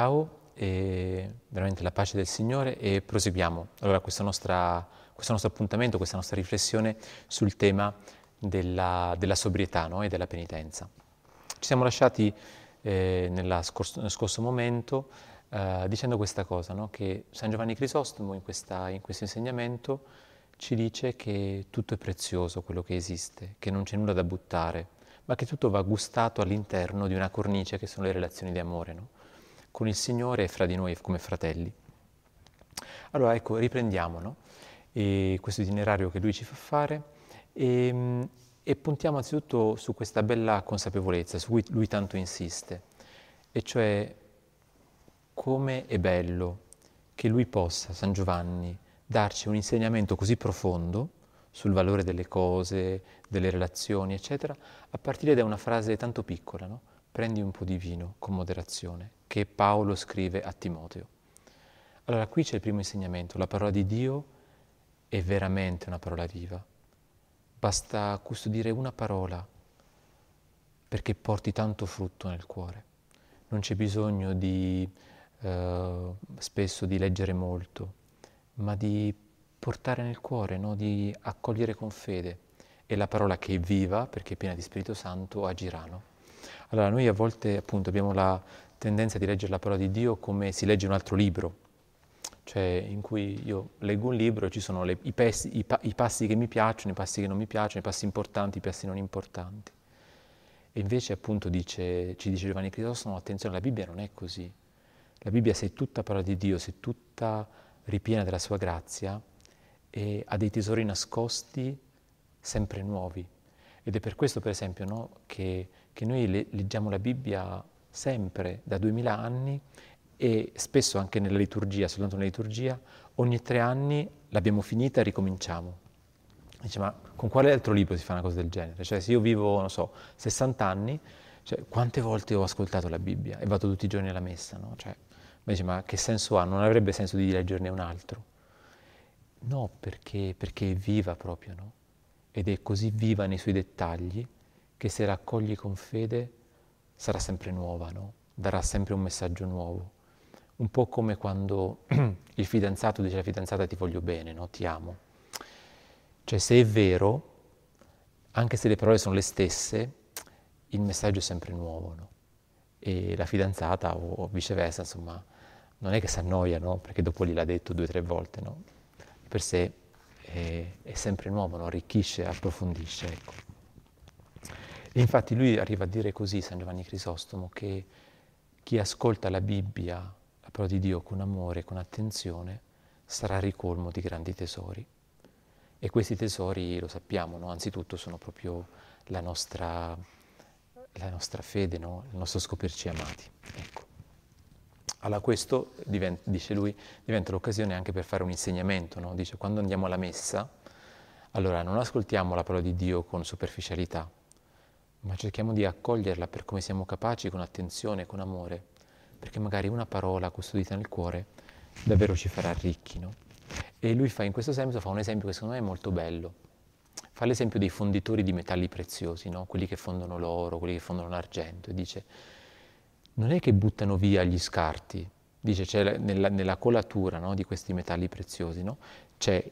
Ciao e veramente la pace del Signore e proseguiamo. Allora questo, nostra, questo nostro appuntamento, questa nostra riflessione sul tema della, della sobrietà no? e della penitenza. Ci siamo lasciati eh, scorso, nel scorso momento eh, dicendo questa cosa, no? che San Giovanni Crisostomo in, questa, in questo insegnamento ci dice che tutto è prezioso quello che esiste, che non c'è nulla da buttare, ma che tutto va gustato all'interno di una cornice che sono le relazioni di amore, no? Con il Signore e fra di noi come fratelli. Allora ecco, riprendiamo no? questo itinerario che lui ci fa fare e, e puntiamo anzitutto su questa bella consapevolezza su cui lui tanto insiste, e cioè come è bello che lui possa, San Giovanni, darci un insegnamento così profondo sul valore delle cose, delle relazioni, eccetera, a partire da una frase tanto piccola, no? Prendi un po' di vino con moderazione, che Paolo scrive a Timoteo. Allora qui c'è il primo insegnamento, la parola di Dio è veramente una parola viva. Basta custodire una parola perché porti tanto frutto nel cuore. Non c'è bisogno di eh, spesso di leggere molto, ma di portare nel cuore, no? di accogliere con fede. E la parola che è viva, perché è piena di Spirito Santo, agirà. No? Allora noi a volte appunto abbiamo la tendenza di leggere la parola di Dio come si legge un altro libro, cioè in cui io leggo un libro e ci sono le, i, pesi, i, pa, i, passi che mi piacciono, i passi che non mi piacciono, i passi importanti, i passi non importanti. E invece appunto dice, ci dice Giovanni Crisostomo, attenzione, la Bibbia non è così. La Bibbia se è tutta parola di Dio, se è tutta ripiena della sua grazia e ha dei tesori nascosti sempre nuovi. Ed è per questo, per esempio, no, che, che, noi le, leggiamo la Bibbia sempre da duemila anni e spesso anche nella liturgia, soltanto nella liturgia, ogni tre anni l'abbiamo finita e ricominciamo. Dice, ma con quale altro libro si fa una cosa del genere? Cioè, se io vivo, non so, 60 anni, cioè, quante volte ho ascoltato la Bibbia e vado tutti i giorni alla messa, no? Cioè, dice, ma che senso ha? Non avrebbe senso di leggerne un altro? No, perché, perché è viva proprio, no? Ed è così viva nei suoi dettagli che se la accogli con fede sarà sempre nuova, no? Darà sempre un messaggio nuovo. Un po' come quando il fidanzato dice alla fidanzata ti voglio bene, no? Ti amo. Cioè se è vero, anche se le parole sono le stesse, il messaggio è sempre nuovo, no? E la fidanzata o viceversa, insomma, non è che si annoia, no? Perché dopo gliel'ha detto due o tre volte, no? Per sé è, è sempre nuovo? Arricchisce, approfondisce, ecco. E infatti lui arriva a dire così, San Giovanni Crisostomo, che chi ascolta la Bibbia, la parola di Dio con amore, con attenzione, sarà ricolmo di grandi tesori. E questi tesori, lo sappiamo, no? anzitutto sono proprio la nostra, la nostra fede, no? il nostro scoprirci amati. Ecco. Allora questo, diventa, dice lui, diventa l'occasione anche per fare un insegnamento, no? dice quando andiamo alla messa, allora non ascoltiamo la parola di Dio con superficialità, ma cerchiamo di accoglierla per come siamo capaci, con attenzione, con amore, perché magari una parola custodita nel cuore davvero ci farà ricchi. No? E lui fa in questo senso fa un esempio che secondo me è molto bello. Fa l'esempio dei fonditori di metalli preziosi, no? quelli che fondono l'oro, quelli che fondono l'argento, e dice non è che buttano via gli scarti, dice c'è nella, nella colatura no, di questi metalli preziosi, c'è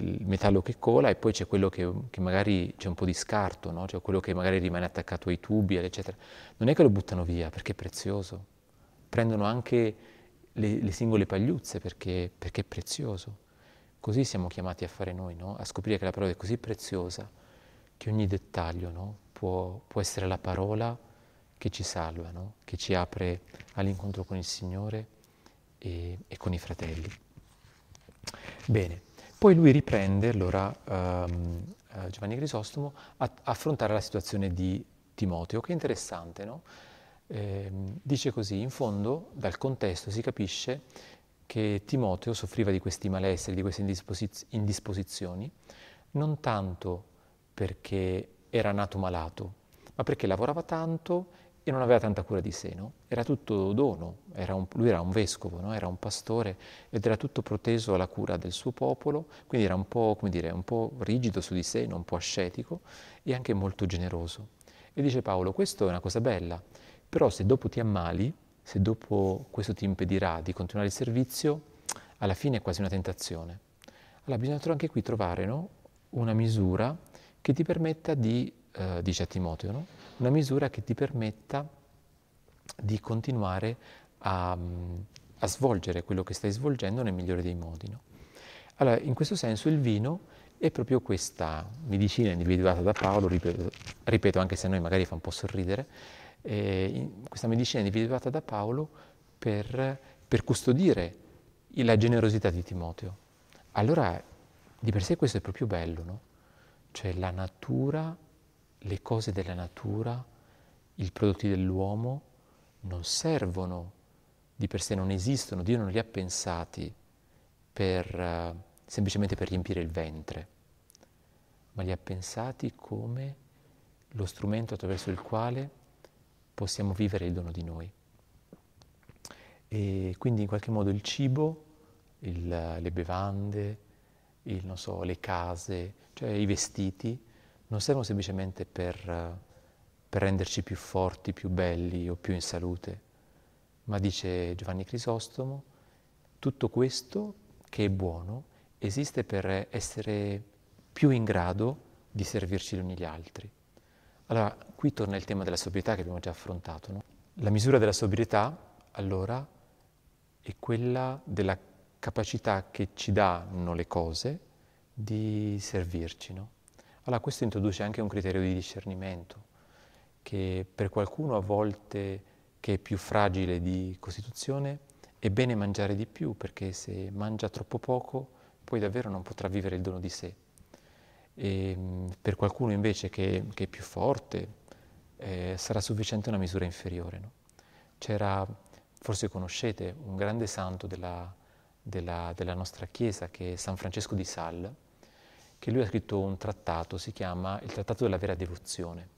il metallo che cola e poi c'è quello che, che magari c'è un po' di scarto, no? cioè quello che magari rimane attaccato ai tubi, eccetera. Non è che lo buttano via perché è prezioso, prendono anche le, le singole pagliuzze perché, perché, è prezioso. Così siamo chiamati a fare noi, a scoprire che la parola è così preziosa che ogni dettaglio può, può essere la parola che ci salva, no? che ci apre all'incontro con il Signore e, e con i fratelli. Bene, poi lui riprende allora um, Giovanni Crisostomo a, affrontare la situazione di Timoteo, che è interessante, no? eh, dice così, in fondo dal contesto si capisce che Timoteo soffriva di questi malesseri, di queste indisposiz- indisposizioni, non tanto perché era nato malato, ma perché lavorava tanto e non aveva tanta cura di sé, no? Era tutto dono, era un, lui era un vescovo, no? era un pastore ed era tutto proteso alla cura del suo popolo, quindi era un po', dire, un po' rigido su di sé, un po' ascetico e anche molto generoso. E dice Paolo, questo è una cosa bella, però se dopo ti ammali, se dopo questo ti impedirà di continuare il servizio, alla fine è quasi una tentazione. Allora bisogna anche qui trovare no? una misura che ti permetta di, eh, dice a Timoteo, no? Una misura che ti permetta di continuare a, a, svolgere quello che stai svolgendo nel migliore dei modi. No? Allora, in questo senso il vino è proprio questa medicina individuata da Paolo, ripeto, ripeto anche se a noi magari fa un po' sorridere, eh, questa medicina individuata da Paolo per, per custodire la generosità di Timoteo. Allora, di per sé questo è proprio bello, no? Cioè la natura, le cose della natura, i prodotti dell'uomo non servono di per sé, non esistono, Dio non li ha pensati per, uh, semplicemente per riempire il ventre, ma li ha pensati come lo strumento attraverso il quale possiamo vivere il dono di noi. E quindi in qualche modo il cibo, il, le bevande, il, so, le case, cioè i vestiti, non servono semplicemente per, per renderci più forti, più belli o più in salute, ma dice Giovanni Crisostomo, tutto questo che è buono esiste per essere più in grado di servirci gli uni gli altri. Allora, qui torna il tema della sobrietà che abbiamo già affrontato. No? La misura della sobrietà, allora, è quella della capacità che ci danno le cose di servirci. No? Allora, questo introduce anche un criterio di discernimento, che per qualcuno a volte che è più fragile di costituzione è bene mangiare di più, perché se mangia troppo poco poi davvero non potrà vivere il dono di sé. E ehm, per qualcuno invece che, che è più forte eh, sarà sufficiente una misura inferiore. No? C'era, forse conoscete, un grande santo della, della, della, nostra Chiesa che è San Francesco di Sal, che lui ha scritto un trattato, si chiama Il Trattato della vera devozione.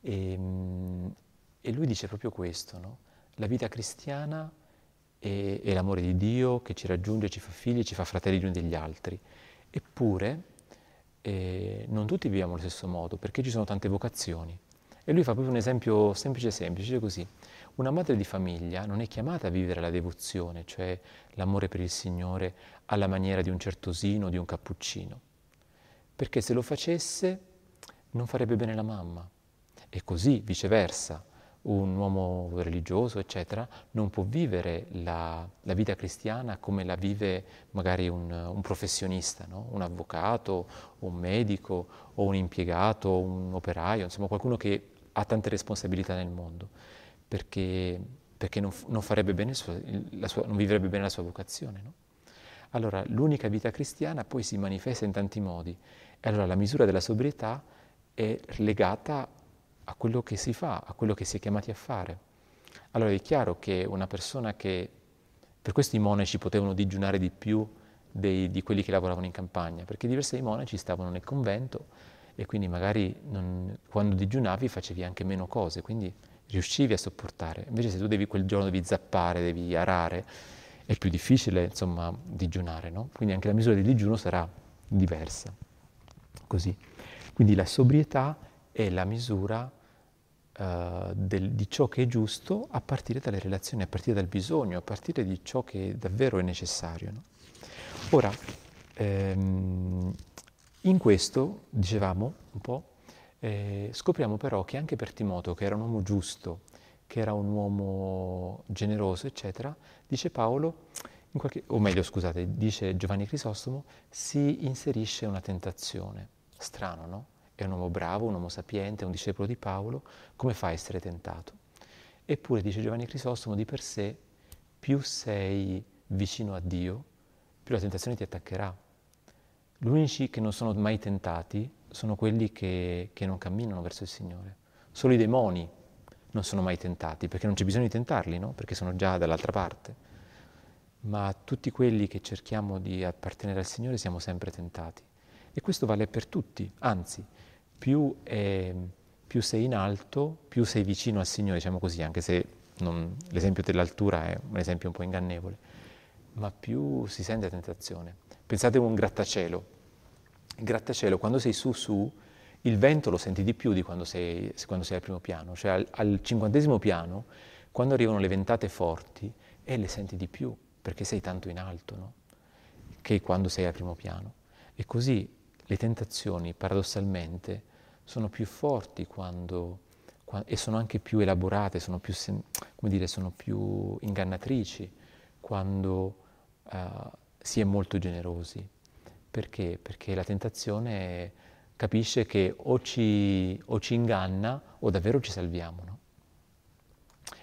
E, ehm, e lui dice proprio questo, no? la vita cristiana è, è l'amore di Dio che ci raggiunge, ci fa figli, ci fa fratelli gli uni degli altri. Eppure e non tutti viviamo allo stesso modo, perché ci sono tante vocazioni. E lui fa proprio un esempio semplice semplice, così, una madre di famiglia non è chiamata a vivere la devozione, cioè l'amore per il Signore alla maniera di un certosino di un cappuccino, perché se lo facesse non farebbe bene la mamma. E così viceversa, un uomo religioso, eccetera, non può vivere la, la vita cristiana come la vive magari un, un professionista, no? un avvocato, un medico o un impiegato, un operaio, insomma qualcuno che ha tante responsabilità nel mondo, perché, perché non, non, sua, sua, non, vivrebbe bene la sua vocazione. No? Allora l'unica vita cristiana poi si manifesta in tanti modi e allora la misura della sobrietà è legata a quello che si fa, a quello che si è chiamati a fare. Allora è chiaro che una persona che, per questo i monaci potevano digiunare di più dei, di quelli che lavoravano in campagna, perché diversi dei monaci stavano nel convento e quindi magari non, quando digiunavi facevi anche meno cose, quindi riuscivi a sopportare. Invece se tu devi, quel giorno devi zappare, devi arare, è più difficile insomma digiunare, no? Quindi anche la misura di digiuno sarà diversa. Così. Quindi la sobrietà è la misura uh, del, di ciò che è giusto a partire dalle relazioni, a partire dal bisogno, a partire di ciò che davvero è necessario. No? Ora, ehm, in questo, dicevamo un po', eh, scopriamo però che anche per Timoteo, che era un uomo giusto, che era un uomo generoso, eccetera, dice Paolo, qualche, o meglio scusate, dice Giovanni Crisostomo, si inserisce una tentazione. Strano, no? è un uomo bravo, un uomo sapiente, un discepolo di Paolo, come fa a essere tentato? Eppure, dice Giovanni Crisostomo, di per sé, più sei vicino a Dio, più la tentazione ti attaccherà. Gli unici che non sono mai tentati sono quelli che, che non camminano verso il Signore. Solo i demoni non sono mai tentati, perché non c'è bisogno di tentarli, no? perché sono già dall'altra parte. Ma tutti quelli che cerchiamo di appartenere al Signore siamo sempre tentati. E questo vale per tutti, anzi, più, è, più, sei in alto, più sei vicino al Signore, diciamo così, anche se non, l'esempio dell'altura è un esempio un po' ingannevole, ma più si sente tentazione. Pensate a un grattacielo. Grattacielo, quando sei su su, il vento lo senti di più di quando sei, quando sei al primo piano, cioè al, al cinquantesimo piano, quando arrivano le ventate forti e le senti di più perché sei tanto in alto, no? che quando sei al primo piano. E così le tentazioni, paradossalmente, sono più forti quando, quando, e sono anche più elaborate, sono più, dire, sono più ingannatrici quando uh, si è molto generosi. Perché? Perché la tentazione capisce che o ci, o ci inganna o davvero ci salviamo. No?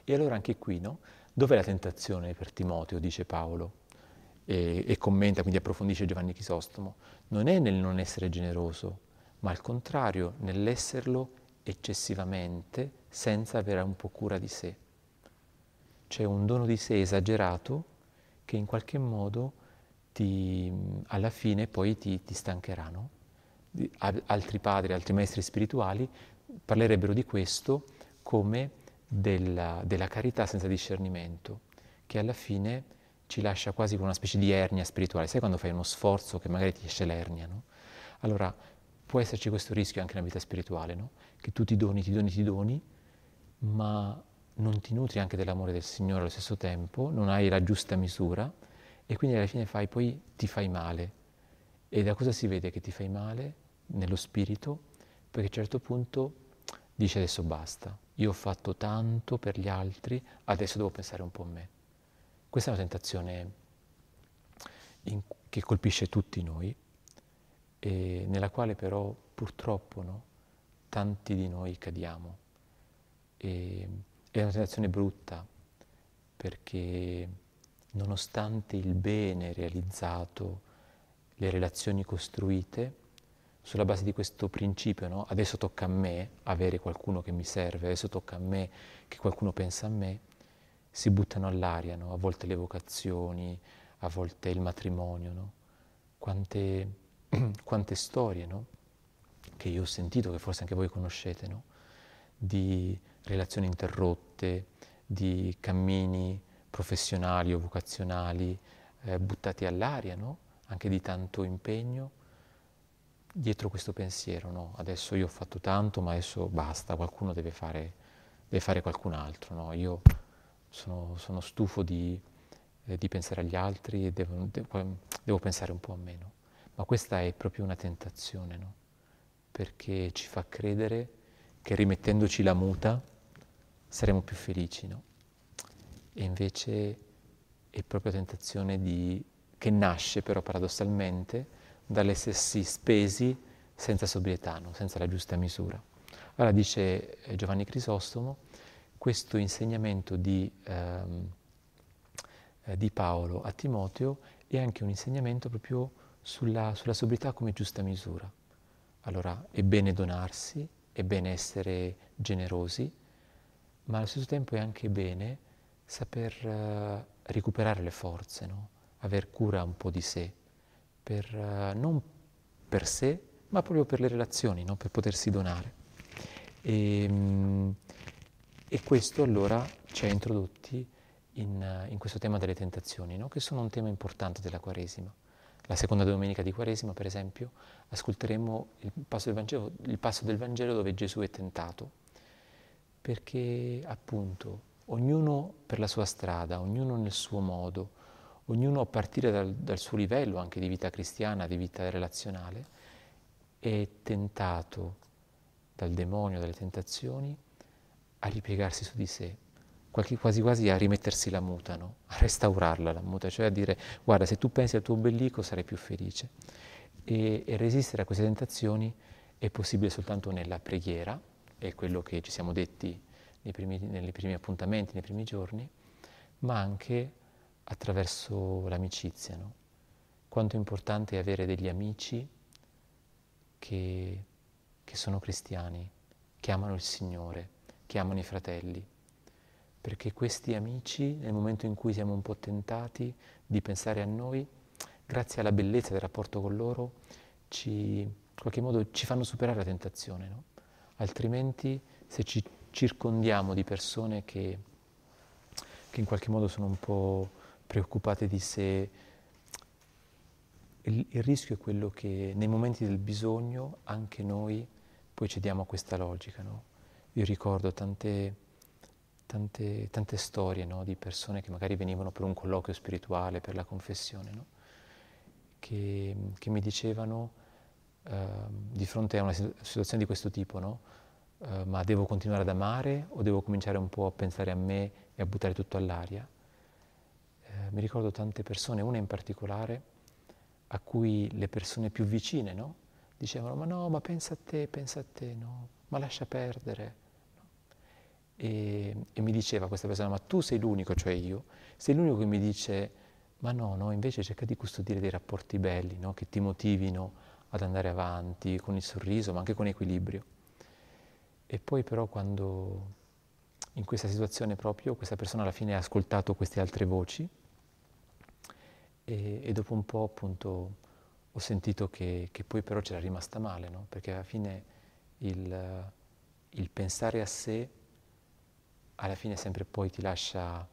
E allora anche qui, no? Dov'è la tentazione per Timoteo, dice Paolo? E, e, commenta, quindi approfondisce Giovanni Chisostomo. Non è nel non essere generoso, ma al contrario, nell'esserlo eccessivamente senza avere un po' cura di sé. C'è un dono di sé esagerato che in qualche modo ti, alla fine poi ti, ti stancherà. No? Altri padri, altri maestri spirituali parlerebbero di questo come della, della carità senza discernimento, che alla fine ci lascia quasi con una specie di ernia spirituale. Sai quando fai uno sforzo che magari ti esce l'ernia, no? Allora può esserci questo rischio anche nella vita spirituale, no? Che tu ti doni, ti doni, ti doni, ma non ti nutri anche dell'amore del Signore allo stesso tempo, non hai la giusta misura e quindi alla fine fai, poi ti fai male. E da cosa si vede che ti fai male? Nello spirito, perché a un certo punto dici adesso basta, io ho fatto tanto per gli altri, adesso devo pensare un po' a me. Questa è una tentazione in, che colpisce tutti noi nella quale però purtroppo no, tanti di noi cadiamo. E, è una tentazione brutta perché nonostante il bene realizzato, le relazioni costruite, sulla base di questo principio, no? adesso tocca a me avere qualcuno che mi serve, adesso tocca a me che qualcuno pensa a me, si buttano all'aria, no? a volte le vocazioni, a volte il matrimonio, no? quante, quante, storie che io ho sentito, che forse anche voi conoscete, di relazioni interrotte, di cammini professionali o vocazionali eh, buttati all'aria, anche di tanto impegno dietro questo pensiero, no? Adesso io ho fatto tanto, ma adesso basta, qualcuno deve fare, deve fare qualcun altro, no? Io sono, sono stufo di, eh, di, pensare agli altri e devo, devo, devo, pensare un po' a me, no? Ma questa è proprio una tentazione, no? Perché ci fa credere che rimettendoci la muta saremo più felici, no? E invece è proprio tentazione di, che nasce però paradossalmente dall'essersi spesi senza sobrietà, no? senza la giusta misura. Allora dice eh, Giovanni Crisostomo, questo insegnamento di, ehm, eh, di, Paolo a Timoteo è anche un insegnamento proprio sulla, sulla sobrietà come giusta misura. Allora è bene donarsi, è bene essere generosi, ma allo stesso tempo è anche bene saper uh, recuperare le forze, no? aver cura un po' di sé, per, uh, non per sé, ma proprio per le relazioni, no? per potersi donare. E, um, e, questo allora ci ha introdotti in, uh, in questo tema delle tentazioni, no? che sono un tema importante della Quaresima. La seconda domenica di Quaresima, per esempio, ascolteremo il passo del Vangelo, il passo del Vangelo dove Gesù è tentato, perché appunto ognuno per la sua strada, ognuno nel suo modo, ognuno a partire dal, dal suo livello anche di vita cristiana, di vita relazionale, è tentato dal demonio, dalle tentazioni, a ripiegarsi su di sé, quasi quasi a rimettersi la muta, no? a restaurarla la muta, cioè a dire guarda se tu pensi al tuo ombelico sarai più felice. E, e, resistere a queste tentazioni è possibile soltanto nella preghiera, è quello che ci siamo detti nei primi, nei primi appuntamenti, nei primi giorni, ma anche attraverso l'amicizia. No? Quanto è importante avere degli amici che, che sono cristiani, che amano il Signore, che amano i fratelli, perché questi amici, nel momento in cui siamo un po' tentati di pensare a noi, grazie alla bellezza del rapporto con loro, ci, in qualche modo ci fanno superare la tentazione. No? Altrimenti, se ci circondiamo di persone che, che in qualche modo sono un po' preoccupate di sé. Il, il, rischio è quello che nei momenti del bisogno anche noi poi cediamo a questa logica. No? Io ricordo tante, tante, tante storie no? di persone che magari venivano per un colloquio spirituale, per la confessione, no? che, che, mi dicevano eh, di fronte a una situazione di questo tipo, no? Eh, ma devo continuare ad amare o devo cominciare un po' a pensare a me e a buttare tutto all'aria? Eh, mi ricordo tante persone, una in particolare, a cui le persone più vicine no? dicevano ma no, ma pensa a te, pensa a te, no, ma lascia perdere e, e, mi diceva questa persona, ma tu sei l'unico, cioè io, sei l'unico che mi dice, ma no, no, invece cerca di custodire dei rapporti belli, no? che ti motivino ad andare avanti con il sorriso, ma anche con equilibrio. E poi però quando in questa situazione proprio questa persona alla fine ha ascoltato queste altre voci e, e dopo un po' appunto ho sentito che, che poi però c'era rimasta male, no? perché alla fine il, il pensare a sé alla fine sempre poi ti lascia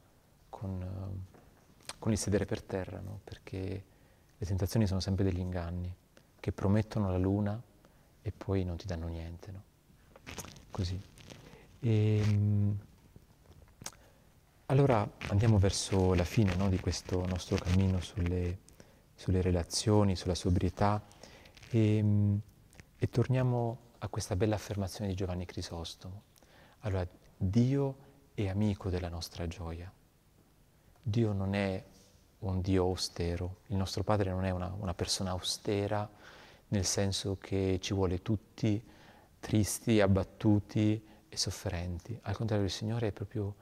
con, con il sedere per terra, no? perché le tentazioni sono sempre degli inganni che promettono la luna e poi non ti danno niente. No? Così. E, um, allora andiamo verso la fine no, di questo nostro cammino sulle, sulle relazioni, sulla sobrietà e, um, e torniamo a questa bella affermazione di Giovanni Crisostomo. Allora, Dio è amico della nostra gioia. Dio non è un Dio austero, il nostro Padre non è una, una persona austera nel senso che ci vuole tutti tristi, abbattuti e sofferenti. Al contrario, il Signore è proprio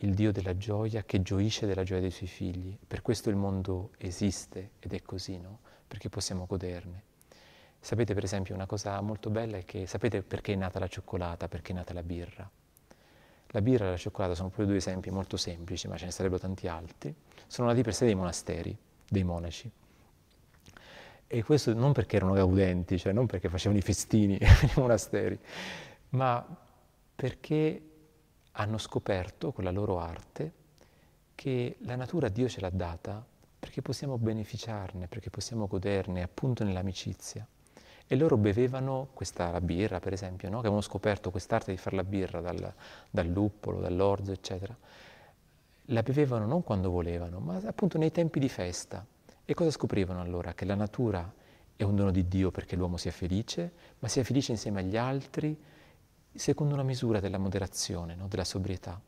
il Dio della gioia che gioisce della gioia dei suoi figli. Per questo il mondo esiste ed è così, no? Perché possiamo goderne. Sapete per esempio una cosa molto bella è che sapete perché è nata la cioccolata, perché è nata la birra? La birra e la cioccolata sono proprio due esempi molto semplici, ma ce ne sarebbero tanti altri. Sono nati per sé dei monasteri, dei monaci. E questo non perché erano gaudenti, cioè non perché facevano i festini nei monasteri, ma perché hanno scoperto con la loro arte che la natura Dio ce l'ha data perché possiamo beneficiarne, perché possiamo goderne appunto nell'amicizia e loro bevevano questa la birra, per esempio, no? che avevano scoperto quest'arte di fare la birra dal, dal luppolo, dall'orzo, eccetera. La bevevano non quando volevano, ma appunto nei tempi di festa. E cosa scoprivano allora? Che la natura è un dono di Dio perché l'uomo sia felice, ma sia felice insieme agli altri, secondo una misura della moderazione, no? della sobrietà.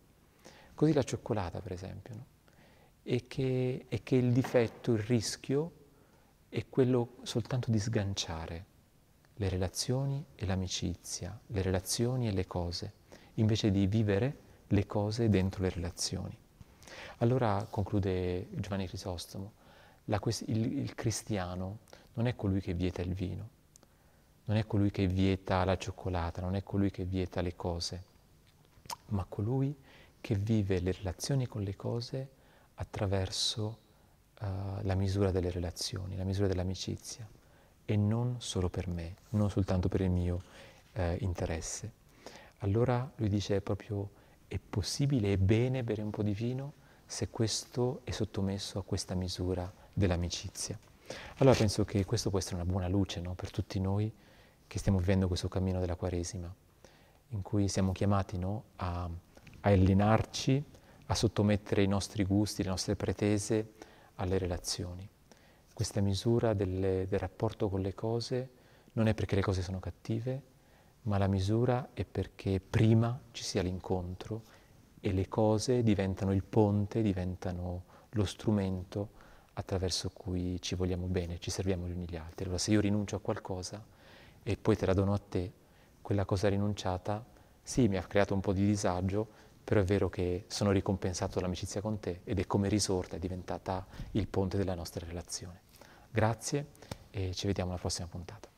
Così la cioccolata, per esempio. No? E, che, e che il difetto, il rischio, è quello soltanto di sganciare le relazioni e l'amicizia, le relazioni e le cose, invece di vivere le cose dentro le relazioni. Allora conclude Giovanni Crisostomo, la, il, il cristiano non è colui che vieta il vino, non è colui che vieta la cioccolata, non è colui che vieta le cose, ma colui che vive le relazioni con le cose attraverso uh, la misura delle relazioni, la misura dell'amicizia e non solo per me, non soltanto per il mio eh, interesse. Allora lui dice proprio è possibile, è bene bere un po' di vino se questo è sottomesso a questa misura dell'amicizia. Allora penso che questo può essere una buona luce no? per tutti noi che stiamo vivendo questo cammino della Quaresima, in cui siamo chiamati no? a, a allenarci, a sottomettere i nostri gusti, le nostre pretese alle relazioni questa misura del, del rapporto con le cose non è perché le cose sono cattive, ma la misura è perché prima ci sia l'incontro e le cose diventano il ponte, diventano lo strumento attraverso cui ci vogliamo bene, ci serviamo gli uni gli altri. Allora se io rinuncio a qualcosa e poi te la dono a te, quella cosa rinunciata, sì, mi ha creato un po' di disagio, però è vero che sono ricompensato dall'amicizia con te ed è come risorta, è diventata il ponte della nostra relazione. Grazie e ci vediamo alla prossima puntata.